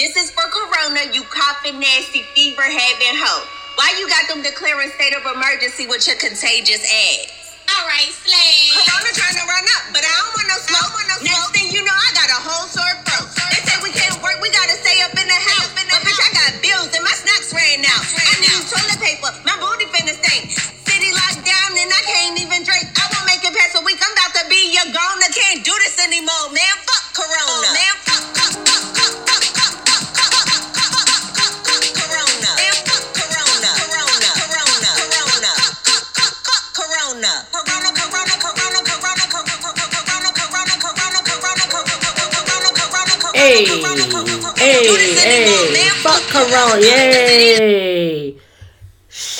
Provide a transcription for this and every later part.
This is for Corona, you coughing nasty fever having hoe. Why you got them declaring state of emergency with your contagious ass? All right, slay. Corona trying to run up, but I don't want no smoke. Want no Next thing you know, I got a whole sore throat. They say we can't work, we gotta stay up in the house. But bitch, I got bills and my snacks ran out. I need toilet paper, my booty finna stink. City locked down and I can't even drink. I won't make it past a week. I'm about to be your goner. Can't do this anymore, man. Yay!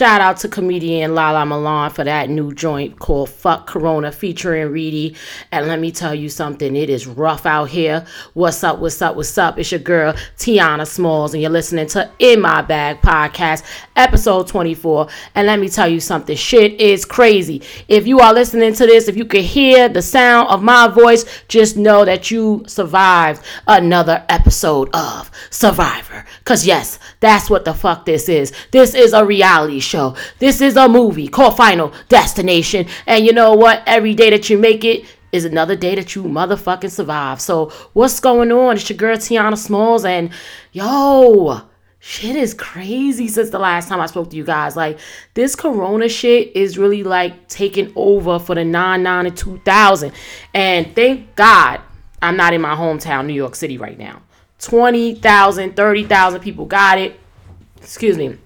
Shout out to comedian Lala Milan for that new joint called Fuck Corona featuring Reedy. And let me tell you something, it is rough out here. What's up, what's up, what's up? It's your girl Tiana Smalls, and you're listening to In My Bag podcast, episode 24. And let me tell you something, shit is crazy. If you are listening to this, if you can hear the sound of my voice, just know that you survived another episode of Survivor. Because, yes, that's what the fuck this is. This is a reality show. This is a movie called Final Destination. And you know what? Every day that you make it is another day that you motherfucking survive. So, what's going on? It's your girl Tiana Smalls. And yo, shit is crazy since the last time I spoke to you guys. Like, this corona shit is really like taking over for the 9 9 and 2000. And thank God I'm not in my hometown, New York City, right now. 20,000, 30,000 people got it. Excuse me.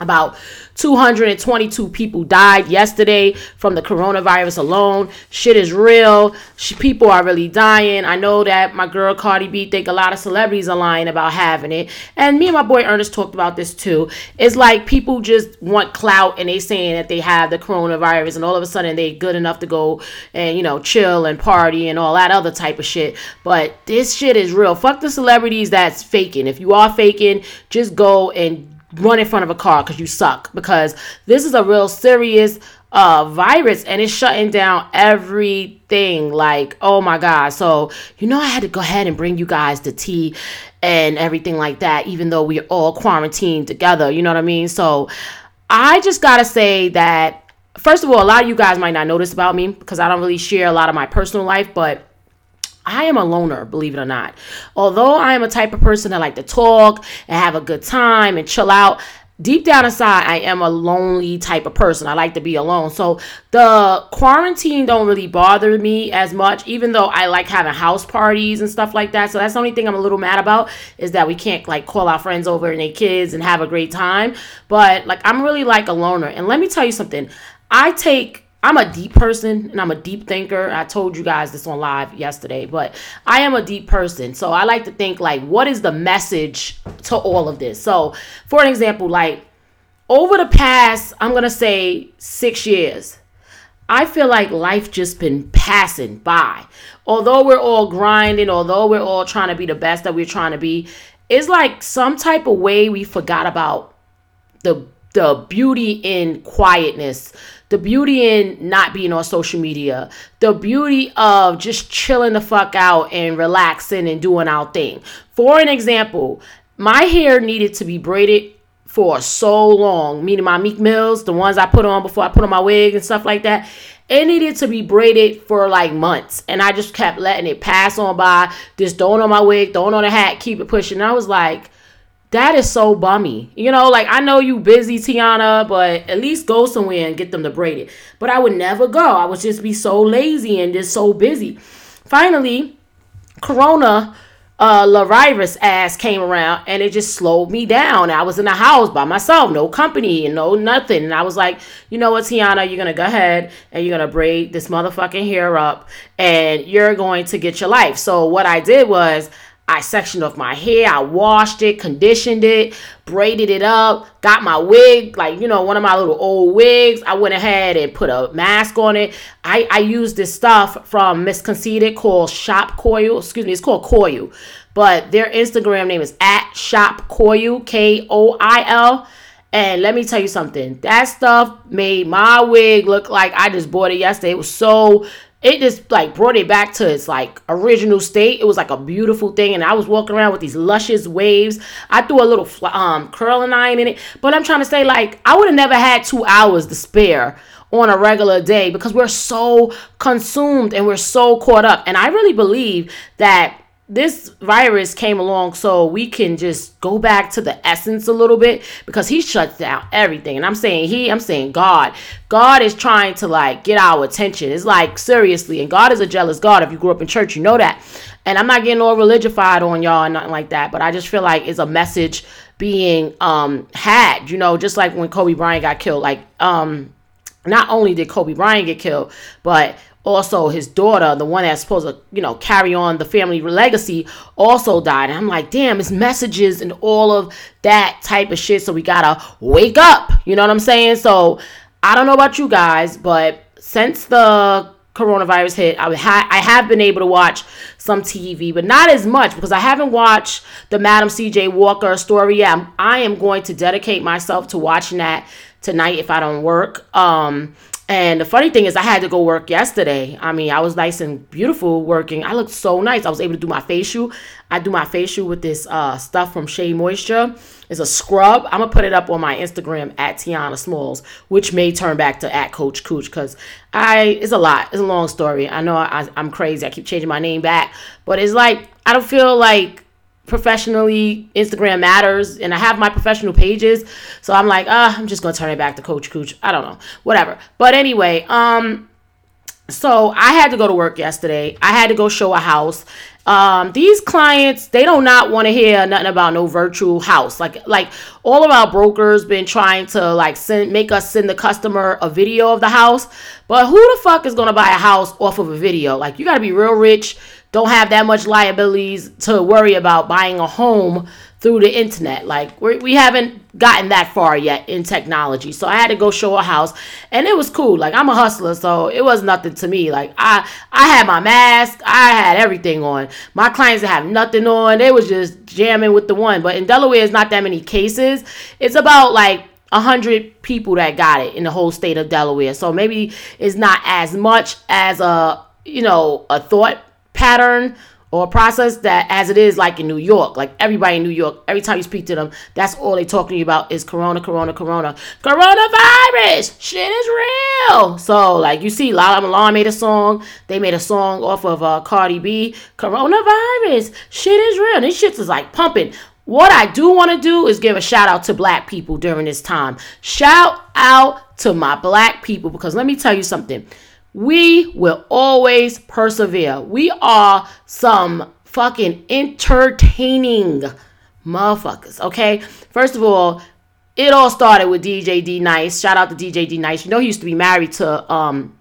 About 222 people died yesterday from the coronavirus alone. Shit is real. People are really dying. I know that my girl Cardi B think a lot of celebrities are lying about having it. And me and my boy Ernest talked about this too. It's like people just want clout and they saying that they have the coronavirus and all of a sudden they good enough to go and you know chill and party and all that other type of shit. But this shit is real. Fuck the celebrities that's faking. If you are faking, just go and run in front of a car because you suck because this is a real serious uh virus and it's shutting down everything like oh my god. So you know i had to go ahead and bring you guys the tea and everything like that even though we're all quarantined together you know what i mean? So i just gotta say that first of all a lot of you guys might not notice about me because i don't really share a lot of my personal life but I am a loner, believe it or not. Although I am a type of person that like to talk and have a good time and chill out, deep down inside I am a lonely type of person. I like to be alone. So the quarantine don't really bother me as much even though I like having house parties and stuff like that. So that's the only thing I'm a little mad about is that we can't like call our friends over and their kids and have a great time. But like I'm really like a loner. And let me tell you something. I take I'm a deep person and I'm a deep thinker. I told you guys this on live yesterday, but I am a deep person. So I like to think like what is the message to all of this? So, for an example, like over the past, I'm going to say 6 years, I feel like life just been passing by. Although we're all grinding, although we're all trying to be the best that we're trying to be, it's like some type of way we forgot about the the beauty in quietness the beauty in not being on social media, the beauty of just chilling the fuck out and relaxing and doing our thing. For an example, my hair needed to be braided for so long, meaning my Meek Mills, the ones I put on before I put on my wig and stuff like that. It needed to be braided for like months, and I just kept letting it pass on by. Just throwing on my wig, throwing on a hat, keep it pushing. And I was like, that is so bummy. You know, like I know you busy, Tiana, but at least go somewhere and get them to braid it. But I would never go. I would just be so lazy and just so busy. Finally, Corona uh Larivas ass came around and it just slowed me down. I was in the house by myself, no company and no nothing. And I was like, you know what, Tiana, you're gonna go ahead and you're gonna braid this motherfucking hair up and you're going to get your life. So what I did was I sectioned off my hair, I washed it, conditioned it, braided it up, got my wig, like, you know, one of my little old wigs. I went ahead and put a mask on it. I, I used this stuff from Miss Conceited called Shop Koil. Excuse me, it's called Koil. But their Instagram name is at Shop Koil, K O I L. And let me tell you something. That stuff made my wig look like I just bought it yesterday. It was so it just like brought it back to its like original state. It was like a beautiful thing, and I was walking around with these luscious waves. I threw a little um curling iron in it, but I'm trying to say like I would have never had two hours to spare on a regular day because we're so consumed and we're so caught up. And I really believe that this virus came along so we can just go back to the essence a little bit because he shuts down everything. And I'm saying he, I'm saying God. God is trying to like get our attention. It's like seriously, and God is a jealous God. If you grew up in church, you know that. And I'm not getting all religified on y'all and nothing like that, but I just feel like it's a message being um had, you know, just like when Kobe Bryant got killed. Like, um, not only did Kobe Bryant get killed, but also his daughter, the one that's supposed to, you know, carry on the family legacy, also died. And I'm like, damn, it's messages and all of that type of shit. So we gotta wake up. You know what I'm saying? So I don't know about you guys, but since the coronavirus hit, I, ha- I have been able to watch some TV, but not as much because I haven't watched the Madam CJ Walker story yet. I am going to dedicate myself to watching that tonight if I don't work. Um, and the funny thing is, I had to go work yesterday. I mean, I was nice and beautiful working. I looked so nice. I was able to do my facial. I do my facial with this uh, stuff from Shea Moisture. It's a scrub. I'm gonna put it up on my Instagram at Tiana Smalls, which may turn back to at Coach Cooch because I it's a lot. It's a long story. I know I, I'm crazy. I keep changing my name back, but it's like I don't feel like professionally Instagram matters and I have my professional pages. So I'm like, ah, I'm just gonna turn it back to Coach Cooch. I don't know. Whatever. But anyway, um so I had to go to work yesterday. I had to go show a house. Um, these clients, they do not want to hear nothing about no virtual house. Like, like all of our brokers been trying to like send, make us send the customer a video of the house. But who the fuck is gonna buy a house off of a video? Like, you gotta be real rich don't have that much liabilities to worry about buying a home through the internet. Like we're, we haven't gotten that far yet in technology. So I had to go show a house and it was cool. Like I'm a hustler, so it was nothing to me. Like I I had my mask, I had everything on. My clients have nothing on. They was just jamming with the one. But in Delaware it's not that many cases. It's about like a hundred people that got it in the whole state of Delaware. So maybe it's not as much as a you know a thought pattern or process that as it is like in New York. Like everybody in New York, every time you speak to them, that's all they talking to you about is corona, corona, corona. Coronavirus! Shit is real. So like you see, Lala Milan made a song. They made a song off of uh, Cardi B. Coronavirus. Shit is real. This shit is like pumping. What I do want to do is give a shout out to black people during this time. Shout out to my black people because let me tell you something we will always persevere. We are some fucking entertaining motherfuckers, okay? First of all, it all started with DJ D Nice. Shout out to DJ D Nice. You know he used to be married to um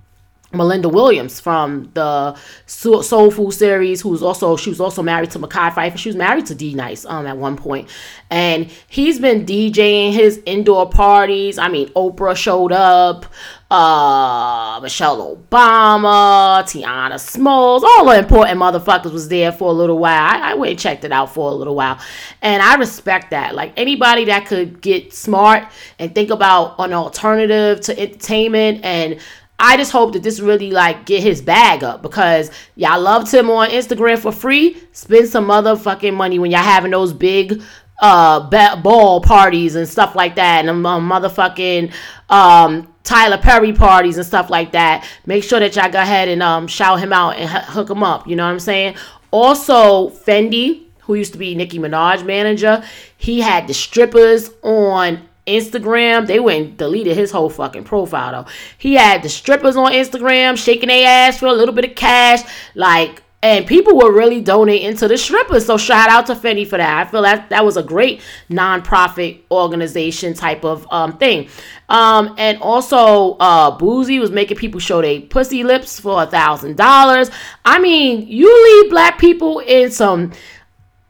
Melinda Williams from the Soul Food series, who's also she was also married to Mekhi Phifer. She was married to D Nice um at one point, and he's been DJing his indoor parties. I mean, Oprah showed up, uh, Michelle Obama, Tiana Smalls, all the important motherfuckers was there for a little while. I, I went and checked it out for a little while, and I respect that. Like anybody that could get smart and think about an alternative to entertainment and I just hope that this really like get his bag up because y'all loved him on Instagram for free. Spend some motherfucking money when y'all having those big uh ball parties and stuff like that and um, motherfucking um Tyler Perry parties and stuff like that. Make sure that y'all go ahead and um shout him out and h- hook him up. You know what I'm saying? Also, Fendi, who used to be Nicki Minaj manager, he had the strippers on Instagram. They went and deleted his whole fucking profile though. He had the strippers on Instagram shaking their ass for a little bit of cash. Like and people were really donating to the strippers. So shout out to Fendi for that. I feel that that was a great nonprofit organization type of um, thing. Um, and also, uh, Boosie was making people show their pussy lips for a thousand dollars. I mean, you leave black people in some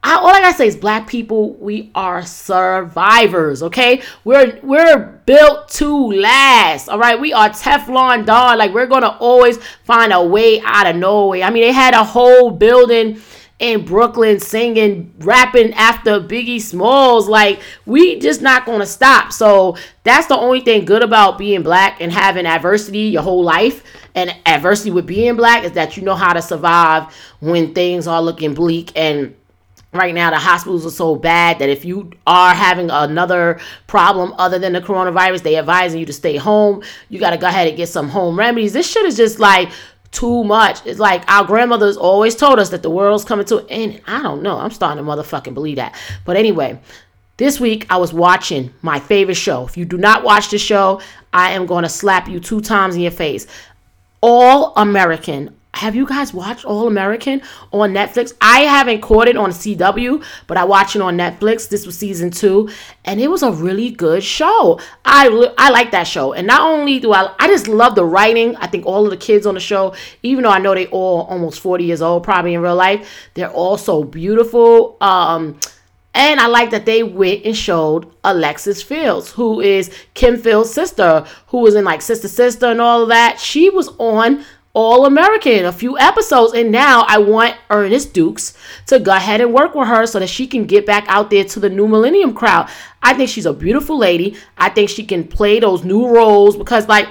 I, all I gotta say is black people, we are survivors, okay? We're we're built to last, all right? We are Teflon Don, like we're gonna always find a way out of nowhere. I mean, they had a whole building in Brooklyn singing, rapping after Biggie Smalls. Like, we just not gonna stop. So that's the only thing good about being black and having adversity your whole life. And adversity with being black is that you know how to survive when things are looking bleak and right now the hospitals are so bad that if you are having another problem other than the coronavirus they advising you to stay home. You got to go ahead and get some home remedies. This shit is just like too much. It's like our grandmothers always told us that the world's coming to an end. I don't know. I'm starting to motherfucking believe that. But anyway this week i was watching my favorite show. If you do not watch the show i am going to slap you two times in your face. All american have you guys watched All American on Netflix? I haven't caught it on CW, but I watched it on Netflix. This was season two, and it was a really good show. I I like that show, and not only do I, I just love the writing. I think all of the kids on the show, even though I know they all almost forty years old, probably in real life, they're all so beautiful. Um, and I like that they went and showed Alexis Fields, who is Kim Fields' sister, who was in like Sister Sister and all of that. She was on all American, a few episodes, and now I want Ernest Dukes to go ahead and work with her so that she can get back out there to the new millennium crowd. I think she's a beautiful lady. I think she can play those new roles because, like,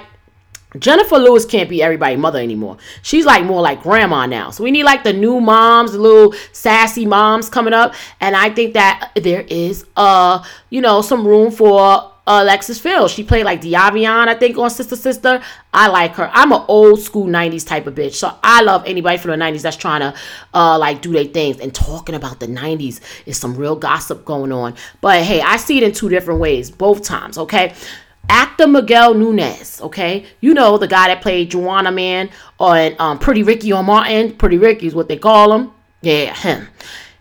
Jennifer Lewis can't be everybody mother anymore. She's like more like grandma now. So we need like the new moms, the little sassy moms coming up. And I think that there is uh, you know, some room for Alexis Fields. She played like Diavion, I think, on Sister Sister. I like her. I'm an old school 90s type of bitch. So I love anybody from the 90s that's trying to uh like do their things. And talking about the 90s is some real gossip going on. But hey, I see it in two different ways, both times, okay? Actor Miguel Nunez, okay? You know the guy that played Juwanna Man on um, Pretty Ricky on Martin. Pretty Ricky is what they call him. Yeah, him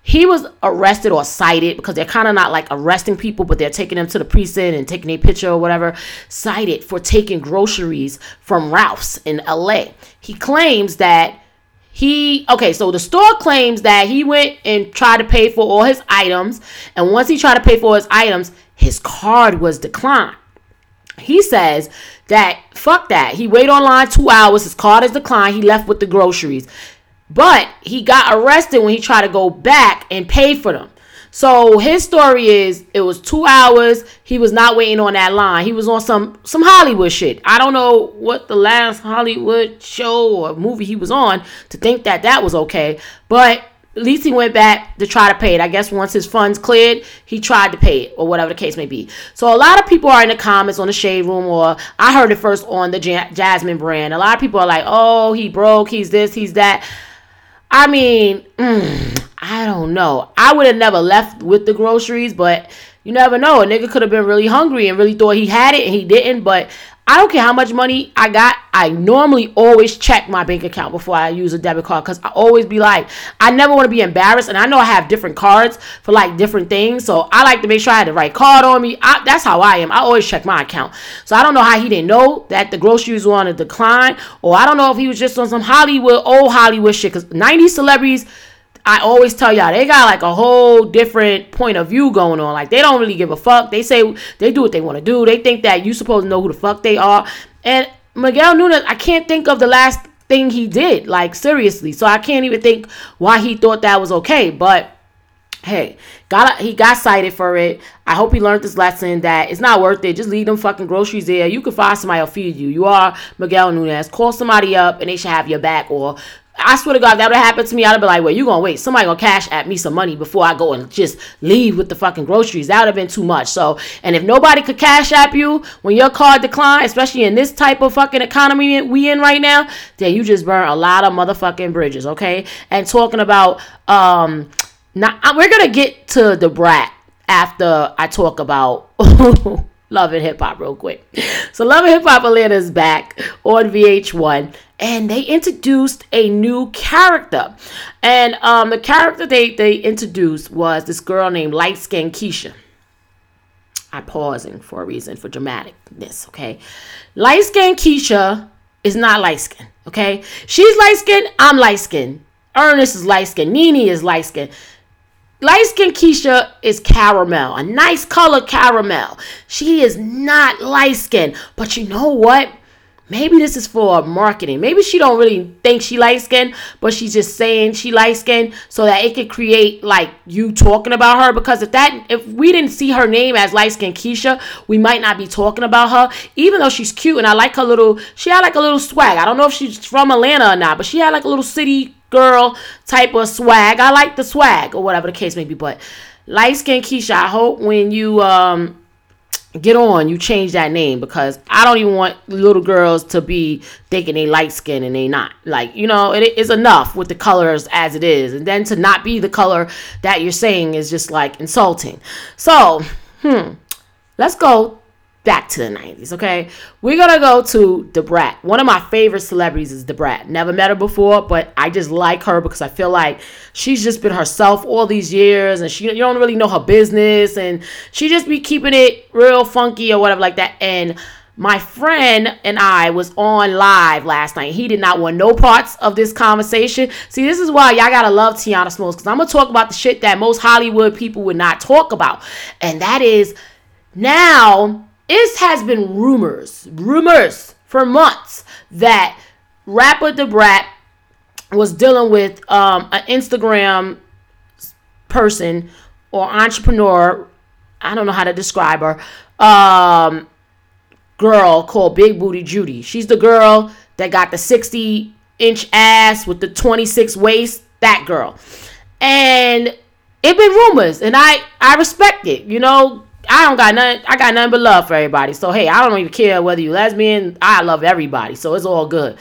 he was arrested or cited because they're kind of not like arresting people, but they're taking them to the precinct and taking a picture or whatever. Cited for taking groceries from Ralph's in LA. He claims that he okay, so the store claims that he went and tried to pay for all his items, and once he tried to pay for his items, his card was declined. He says that fuck that. He waited online two hours, his card is declined, he left with the groceries. But he got arrested when he tried to go back and pay for them. So his story is it was two hours. He was not waiting on that line. He was on some some Hollywood shit. I don't know what the last Hollywood show or movie he was on to think that that was okay. But at least he went back to try to pay it. I guess once his funds cleared, he tried to pay it or whatever the case may be. So a lot of people are in the comments on the shade room, or I heard it first on the Jasmine brand. A lot of people are like, "Oh, he broke. He's this. He's that." I mean, mm, I don't know. I would have never left with the groceries, but you never know. A nigga could have been really hungry and really thought he had it and he didn't. But I don't care how much money I got. I normally always check my bank account before I use a debit card because I always be like, I never want to be embarrassed. And I know I have different cards for like different things. So I like to make sure I had the right card on me. I, that's how I am. I always check my account. So I don't know how he didn't know that the groceries were on a decline. Or I don't know if he was just on some Hollywood, old Hollywood shit. Because 90 celebrities I always tell y'all they got like a whole different point of view going on. Like they don't really give a fuck. They say they do what they want to do. They think that you supposed to know who the fuck they are. And Miguel Nunez, I can't think of the last thing he did. Like seriously, so I can't even think why he thought that was okay. But hey, got he got cited for it. I hope he learned this lesson that it's not worth it. Just leave them fucking groceries there. You can find somebody to feed you. You are Miguel Nunez. Call somebody up and they should have your back or I swear to God, that would have happened to me. I'd been like, well, you gonna wait. Somebody gonna cash at me some money before I go and just leave with the fucking groceries. That would have been too much. So, and if nobody could cash at you when your card declined, especially in this type of fucking economy we in right now, then you just burn a lot of motherfucking bridges, okay? And talking about, um, now we're gonna get to the Brat after I talk about Love and Hip Hop real quick. So Love and Hip Hop Atlanta is back on VH1 and they introduced a new character. And um, the character they, they introduced was this girl named Light Skin Keisha. I'm pausing for a reason, for dramaticness, okay? Light Skin Keisha is not light skin, okay? She's light skin, I'm light skin. Ernest is light skin, Nene is light skin. Light skin Keisha is caramel, a nice color caramel. She is not light skin, but you know what? Maybe this is for marketing. Maybe she don't really think she light skin, but she's just saying she light skin so that it could create like you talking about her. Because if that if we didn't see her name as light skin Keisha, we might not be talking about her. Even though she's cute and I like her little she had like a little swag. I don't know if she's from Atlanta or not, but she had like a little city girl type of swag. I like the swag or whatever the case may be. But light skin Keisha, I hope when you um get on, you change that name because I don't even want little girls to be thinking they light skin and they not. Like, you know, it is enough with the colors as it is. And then to not be the color that you're saying is just like insulting. So, hmm, let's go back to the 90s, okay? We're gonna go to Da Brat. One of my favorite celebrities is Da Brat. Never met her before, but I just like her because I feel like she's just been herself all these years and she you don't really know her business and she just be keeping it real funky or whatever like that. And my friend and I was on live last night. He did not want no parts of this conversation. See, this is why y'all gotta love Tiana Smalls because I'm gonna talk about the shit that most Hollywood people would not talk about, and that is now it has been rumors, rumors for months that rapper Da Brat was dealing with um, an Instagram person or entrepreneur. I don't know how to describe her. Um, girl called Big Booty Judy. She's the girl that got the 60 inch ass with the 26 waist. That girl. And it been rumors, and I I respect it. You know, I don't got nothing. I got nothing but love for everybody. So hey, I don't even care whether you lesbian. I love everybody, so it's all good.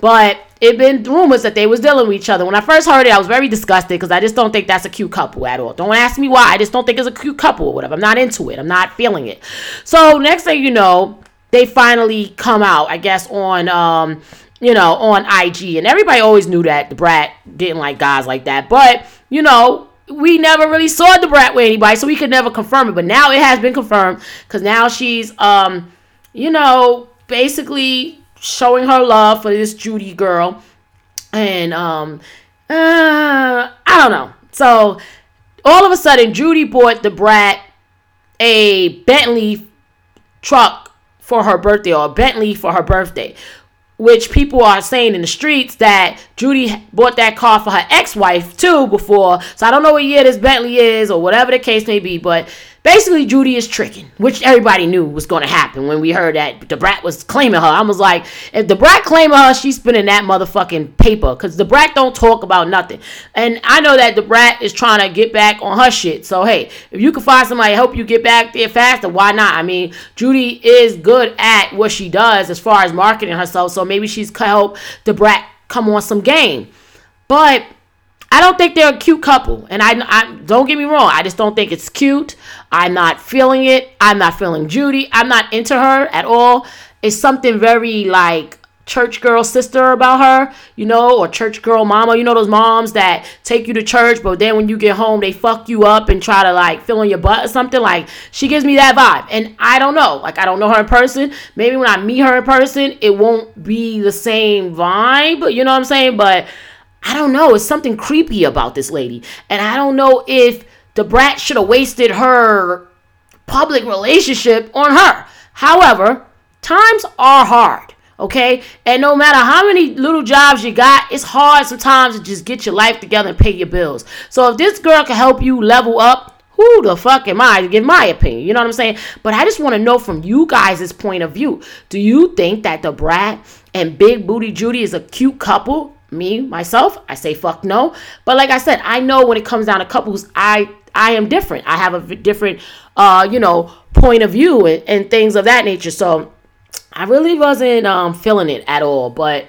But it been rumors that they was dealing with each other. When I first heard it, I was very disgusted because I just don't think that's a cute couple at all. Don't ask me why. I just don't think it's a cute couple or whatever. I'm not into it. I'm not feeling it. So next thing you know, they finally come out. I guess on um, you know, on IG, and everybody always knew that the Brat didn't like guys like that. But you know, we never really saw the Brat with anybody, so we could never confirm it. But now it has been confirmed because now she's, um, you know, basically showing her love for this Judy girl, and um, uh, I don't know. So all of a sudden, Judy bought the Brat a Bentley truck for her birthday or a Bentley for her birthday, which people are saying in the streets that Judy bought that car for her ex-wife too before. So I don't know what year this Bentley is or whatever the case may be, but basically Judy is tricking, which everybody knew was going to happen when we heard that Da Brat was claiming her. I was like, if Da Brat claiming her, she's spinning that motherfucking paper because Da Brat don't talk about nothing. And I know that Da Brat is trying to get back on her shit. So hey, if you can find somebody to help you get back there faster, why not? I mean, Judy is good at what she does as far as marketing herself, so maybe she's help Da Brat come on some game. But I don't think they're a cute couple, and I, I don't get me wrong. I just don't think it's cute. I'm not feeling it. I'm not feeling Judy. I'm not into her at all. It's something very like church girl sister about her, you know, or church girl mama. You know those moms that take you to church, but then when you get home, they fuck you up and try to like fill in your butt or something. Like she gives me that vibe, and I don't know. Like I don't know her in person. Maybe when I meet her in person, it won't be the same vibe. You know what I'm saying? But I don't know. It's something creepy about this lady. And I don't know if the Brat should have wasted her public relationship on her. However, times are hard. Okay? And no matter how many little jobs you got, it's hard sometimes to just get your life together and pay your bills. So if this girl can help you level up, who the fuck am I to give my opinion? You know what I'm saying? But I just want to know from you guys' point of view. Do you think that the Brat and Big Booty Judy is a cute couple? Me myself i say fuck no. But like i said i know when it comes down to couples i i am different. I have a different uh you know point of view and, and things of that nature. So i really wasn't um feeling it at all but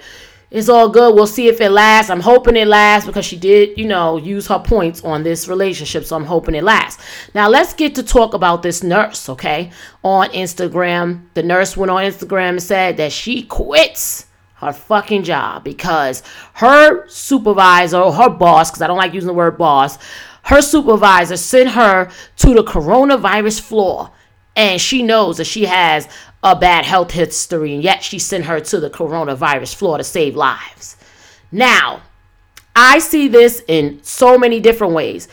it's all good. We'll see if it lasts. I'm hoping it lasts because she did you know use her points on this relationship so i'm hoping it lasts. Now let's get to talk about this nurse okay? On instagram the nurse went on instagram and said that she quits her fucking job because her supervisor or her boss, because I don't like using the word boss, her supervisor sent her to the coronavirus floor and she knows that she has a bad health history and yet she sent her to the coronavirus floor to save lives. Now, I see this in so many different ways.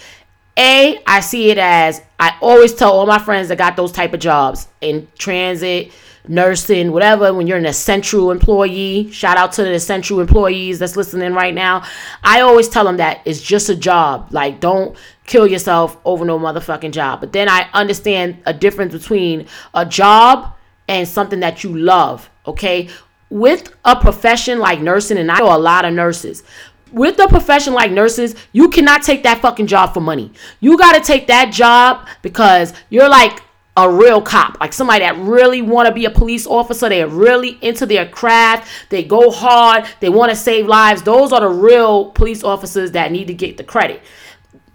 A, I see it as I always tell all my friends that got those type of jobs in transit, nursing, whatever, when you're an essential employee, shout out to the essential employees that's listening right now. I always tell them that it's just a job. Like, don't kill yourself over no motherfucking job. But then I understand a difference between a job and something that you love, okay? With a profession like nursing, and I know a lot of nurses, with a profession like nurses, you cannot take that fucking job for money. You got to take that job because you're like a real cop, like somebody that really want to be a police officer. They're really into their craft. They go hard. They want to save lives. Those are the real police officers that need to get the credit.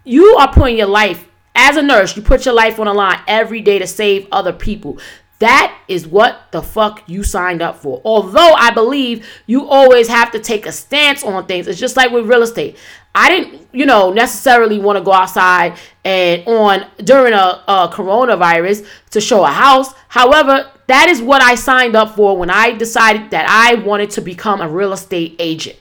You are putting your life as a nurse. You put your life on the line every day to save other people. That is what the fuck you signed up for. Although I believe you always have to take a stance on things. It's just like with real estate. I didn't, you know, necessarily want to go outside and on during a, a coronavirus to show a house. However, that is what I signed up for when I decided that I wanted to become a real estate agent.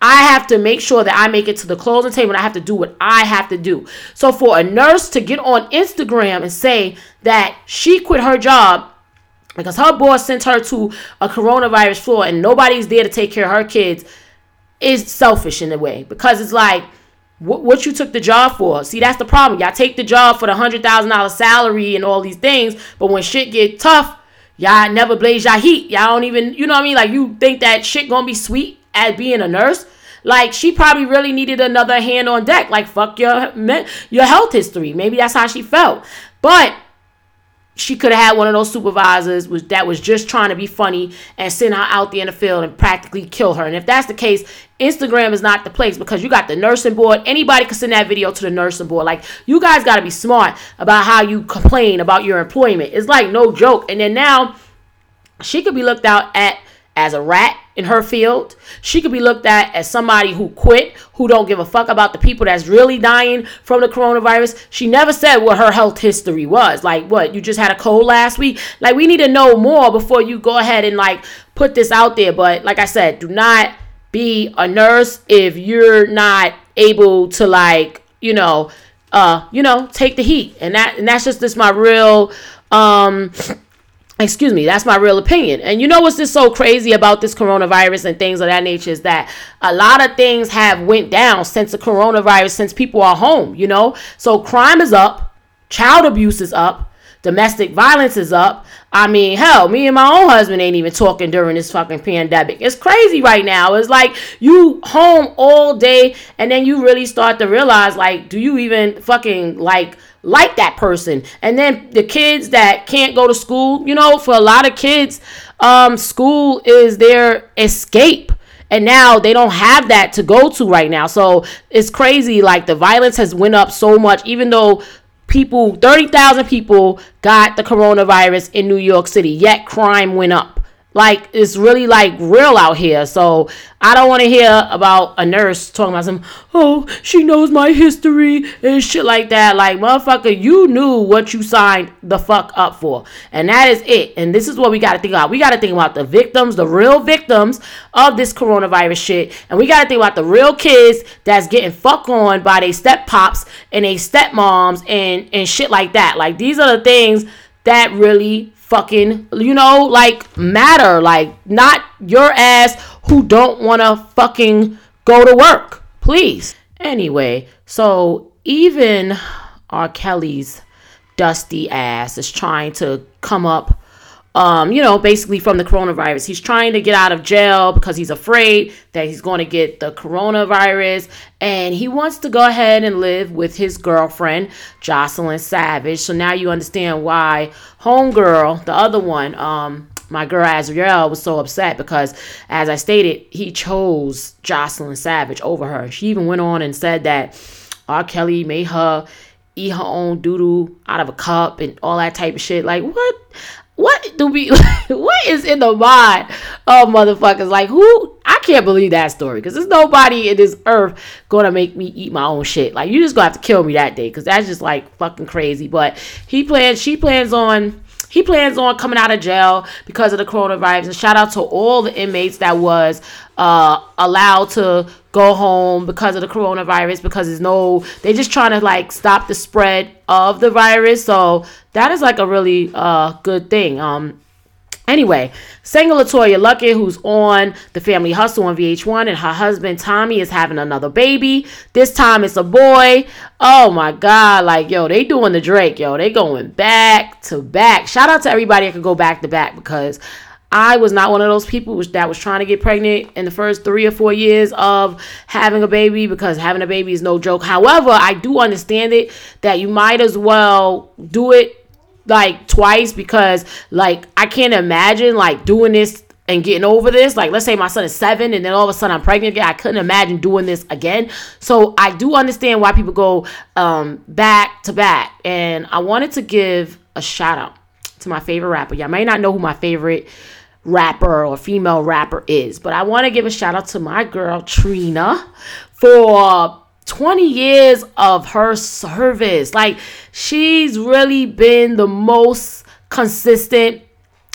I have to make sure that I make it to the closing table and I have to do what I have to do. So for a nurse to get on Instagram and say that she quit her job because her boss sent her to a coronavirus floor and nobody's there to take care of her kids is selfish in a way because it's like what, what you took the job for. See, that's the problem. Y'all take the job for the hundred thousand dollar salary and all these things, but when shit get tough, y'all never blaze y'all heat. Y'all don't even, you know what I mean? Like you think that shit gonna be sweet at being a nurse. Like she probably really needed another hand on deck. Like fuck your your health history. Maybe that's how she felt. But she could have had one of those supervisors was that was just trying to be funny and send her out there in the field and practically kill her. And if that's the case, Instagram is not the place because you got the nursing board. Anybody can send that video to the nursing board. Like you guys got to be smart about how you complain about your employment. It's like no joke. And then now she could be looked out at as a rat in her field. She could be looked at as somebody who quit, who don't give a fuck about the people that's really dying from the coronavirus. She never said what her health history was. Like what, you just had a cold last week? Like we need to know more before you go ahead and like put this out there. But like I said, do not be a nurse if you're not able to like, you know, uh, you know, take the heat. And that and that's just this my real um excuse me that's my real opinion. And you know what's just so crazy about this coronavirus and things of that nature is that a lot of things have went down since the coronavirus since people are home you know? So crime is up child abuse is up domestic violence is up. I mean hell me and my own husband ain't even talking during this fucking pandemic. It's crazy right now. It's like you home all day and then you really start to realize like do you even fucking like like that person. And then the kids that can't go to school, you know, for a lot of kids, um, school is their escape. And now they don't have that to go to right now. So it's crazy. Like the violence has went up so much, even though people, 30,000 people got the coronavirus in New York City, yet crime went up. Like it's really like real out here. So I don't want to hear about a nurse talking about some, oh, she knows my history and shit like that. Like, motherfucker, you knew what you signed the fuck up for. And that is it. And this is what we got to think about. We got to think about the victims, the real victims of this coronavirus shit. And we got to think about the real kids that's getting fucked on by their step pops and their stepmoms and, and shit like that. Like, these are the things that really fucking, you know, like matter. Like, not your ass who don't want to fucking go to work. Please. Anyway, so even R. Kelly's dusty ass is trying to come up um, you know, basically from the coronavirus. He's trying to get out of jail because he's afraid that he's going to get the coronavirus. And he wants to go ahead and live with his girlfriend, Joycelyn Savage. So now you understand why Homegirl, the other one, um, my girl Azriel was so upset because, as I stated, he chose Joycelyn Savage over her. She even went on and said that R. Kelly made her eat her own doodoo out of a cup and all that type of shit. Like, what? What do we what is in the mind of motherfuckers? Like who i can't believe that story because there's nobody in this earth gonna make me eat my own shit. Like you just gonna have to kill me that day because that's just like fucking crazy. But he plans she plans on he plans on coming out of jail because of the coronavirus. And shout out to all the inmates that was uh, allowed to go home because of the coronavirus because there's no they're just trying to like stop the spread of the virus so that is like a really uh good thing um Anyway, Singer LeToya Luckett, who's on The Family Hustle on VH1, and her husband Tommy is having another baby. This time it's a boy. Oh my God. Like, yo, they doing the Drake, yo. They going back to back. Shout out to everybody that could go back to back because I was not one of those people that was trying to get pregnant in the first three or four years of having a baby because having a baby is no joke. However, I do understand it that you might as well do it like twice because like I can't imagine like doing this and getting over this. Like, let's say my son is seven and then all of a sudden I'm pregnant again. I couldn't imagine doing this again. So I do understand why people go um, back to back. And I wanted to give a shout out to my favorite rapper. Y'all may not know who my favorite rapper or female rapper is, but I want to give a shout out to my girl Trina for 20 years of her service. Like, she's really been the most consistent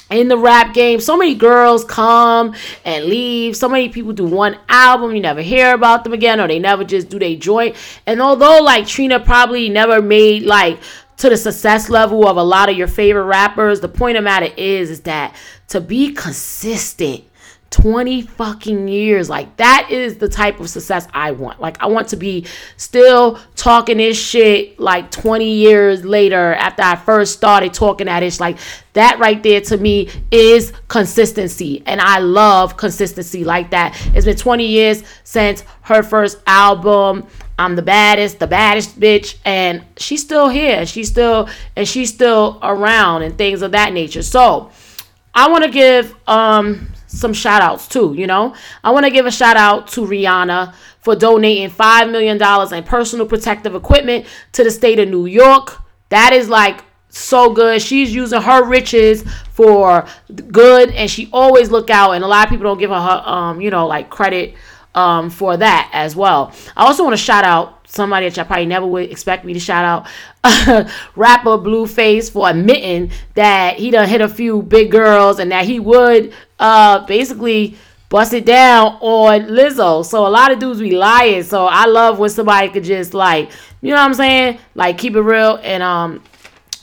in the rap game. So many girls come and leave. So many people do one album, you never hear about them again, or they never just do they joint. And although like Trina probably never made like to the success level of a lot of your favorite rappers, the point of matter is is that to be consistent 20 fucking years. Like that is the type of success I want. Like I want to be still talking this shit like 20 years later after I first started talking at it. Like that right there to me is consistency. And I love consistency like that. It's been 20 years since her first album. I'm the baddest, the baddest bitch, and she's still here. She's still and she's still around and things of that nature. So I want to give um some shout outs too, you know. I want to give a shout out to Rihanna for donating $5 million in personal protective equipment to the state of New York. That is like so good. She's using her riches for good and she always look out and a lot of people don't give her, her um, you know, like credit um, for that as well. I also want to shout out somebody that y'all probably never would expect me to shout out. rapper Blueface for admitting that he done hit a few big girls and that he would uh, basically bust it down on Lizzo. So a lot of dudes be lying. So I love when somebody could just like, you know what I'm saying? Like keep it real and um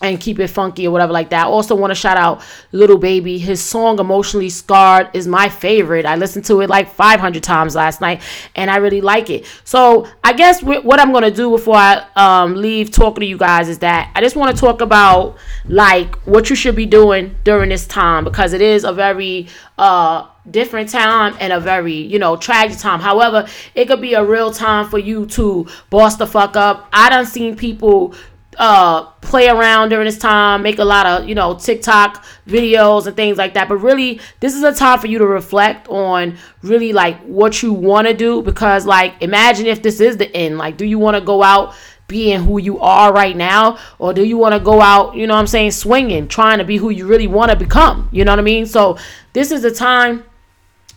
and keep it funky or whatever like that. I Also want to shout out Lil Baby. His song Emotionally Scarred is my favorite. I listened to it like 500 times last night and I really like it. So, I guess what I'm going to do before I um, leave talking to you guys is that I just want to talk about like what you should be doing during this time because it is a very uh different time and a very you know tragic time however it could be a real time for you to boss the fuck up i done seen people uh play around during this time make a lot of you know tiktok videos and things like that. But really this is a time for you to reflect on really like what you want to do because like imagine if this is the end. Like do you want to go out being who you are right now or do you want to go out you know i'm saying swinging trying to be who you really want to become? You know what i mean? So this is the time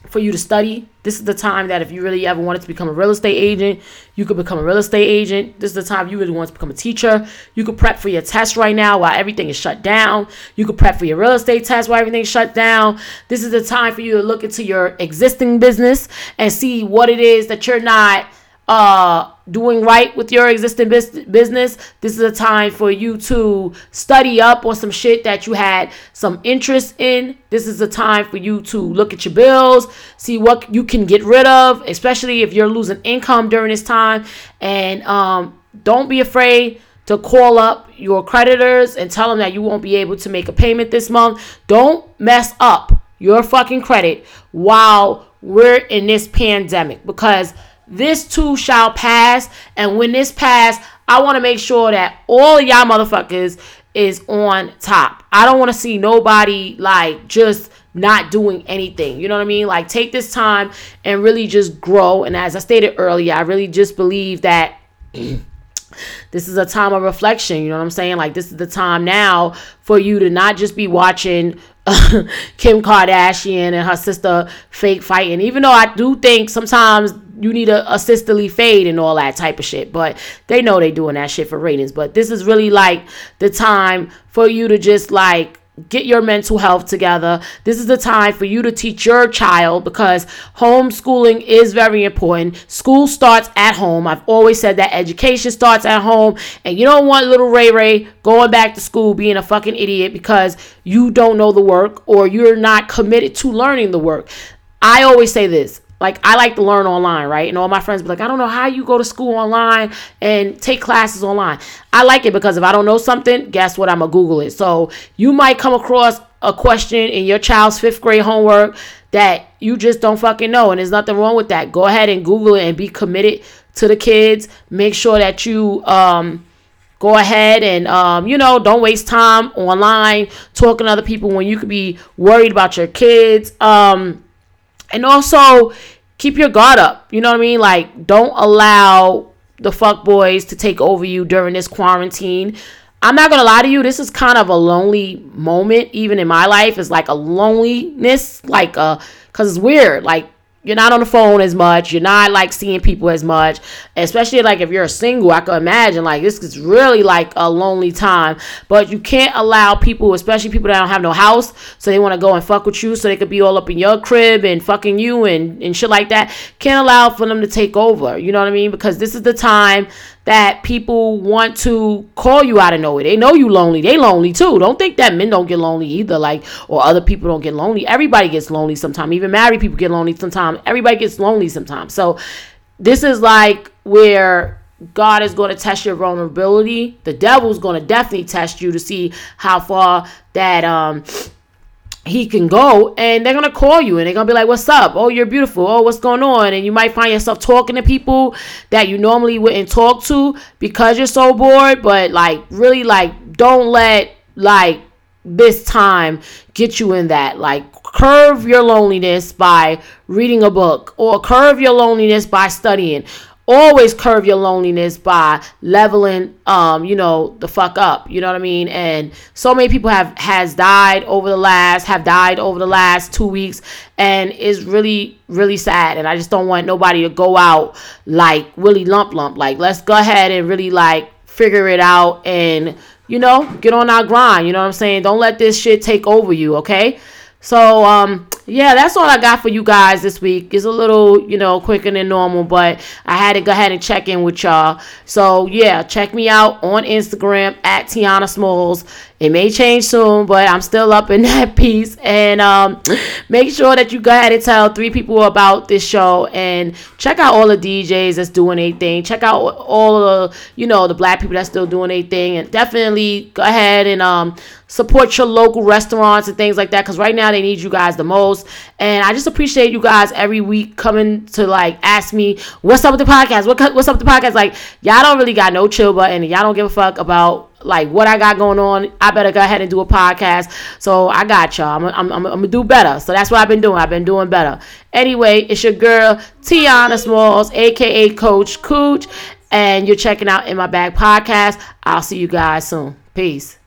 for you to study. This is the time that if you really ever wanted to become a real estate agent, you could become a real estate agent. This is the time you really want to become a teacher. You could prep for your test right now while everything is shut down. You could prep for your real estate test while everything's shut down. This is the time for you to look into your existing business and see what it is that you're not uh doing right with your existing business this is a time for you to study up on some shit that you had some interest in. This is a time for you to look at your bills see what you can get rid of especially if you're losing income during this time. And um don't be afraid to call up your creditors and tell them that you won't be able to make a payment this month. Don't mess up your fucking credit while we're in this pandemic because this too shall pass. And when this pass, I want to make sure that all y'all motherfuckers is on top. I don't want to see nobody like just not doing anything. You know what I mean? Like take this time and really just grow. And as I stated earlier, I really just believe that this is a time of reflection. You know what I'm saying? Like this is the time now for you to not just be watching Kim Kardashian and her sister fake fighting. Even though I do think sometimes you need a, a sisterly fade and all that type of shit. But they know they doing that shit for ratings. But this is really like the time for you to just like get your mental health together. This is the time for you to teach your child because homeschooling is very important. School starts at home. I've always said that education starts at home, and you don't want little Ray Ray going back to school being a fucking idiot because you don't know the work or you're not committed to learning the work. I always say this like I like to learn online, right? And all my friends be like, I don't know how you go to school online and take classes online. I like it because if I don't know something, guess what? I'm gonna Google it. So you might come across a question in your child's fifth grade homework that you just don't fucking know, and there's nothing wrong with that. Go ahead and Google it and be committed to the kids. Make sure that you um go ahead and um, you know don't waste time online talking to other people when you could be worried about your kids um and also keep your guard up. You know what I mean? Like, don't allow the fuck boys to take over you during this quarantine. I'm not gonna lie to you, this is kind of a lonely moment, even in my life. It's like a loneliness, like uh, cause it's weird. Like you're not on the phone as much. You're not like seeing people as much, especially like if you're single. I can imagine like this is really like a lonely time. But you can't allow people, especially people that don't have no house, so they want to go and fuck with you, so they could be all up in your crib and fucking you and and shit like that. Can't allow for them to take over. You know what I mean? Because this is the time that people want to call you out of nowhere. They know you lonely. They lonely too. Don't think that men don't get lonely either, like or other people don't get lonely. Everybody gets lonely sometimes. Even married people get lonely sometimes. Everybody gets lonely sometimes. So this is like where God is going to test your vulnerability. The devil's going to definitely test you to see how far that um he can go and they're gonna call you and they're gonna be like what's up? Oh you're beautiful. Oh what's going on? And you might find yourself talking to people that you normally wouldn't talk to because you're so bored but like really like don't let like this time get you in that. Like curve your loneliness by reading a book or curve your loneliness by studying always curve your loneliness by leveling um you know the fuck up you know what i mean? And so many people have has died over the last have died over the last two weeks and it's really really sad and i just don't want nobody to go out like really lump lump like let's go ahead and really like figure it out and you know get on our grind you know what i'm saying? Don't let this shit take over you okay? So um yeah, that's all I got for you guys this week. It's a little, you know, quicker than normal, but I had to go ahead and check in with y'all. So yeah, check me out on Instagram at Tiana Smalls. It may change soon, but I'm still up in that piece. And um, make sure that you go ahead and tell three people about this show and check out all the DJs that's doing anything. Check out all the, you know, the black people that's still doing anything. And definitely go ahead and um, support your local restaurants and things like that because right now they need you guys the most. And I just appreciate you guys every week coming to like ask me what's up with the podcast. What what's up with the podcast? Like y'all don't really got no chill button. And y'all don't give a fuck about like what I got going on. I better go ahead and do a podcast. So I got y'all. I'm, I'm, I'm, I'm gonna do better. So that's what I've been doing. I've been doing better. Anyway, it's your girl Tiana Smalls, aka Coach Cooch, and you're checking out in my bag podcast. I'll see you guys soon. Peace.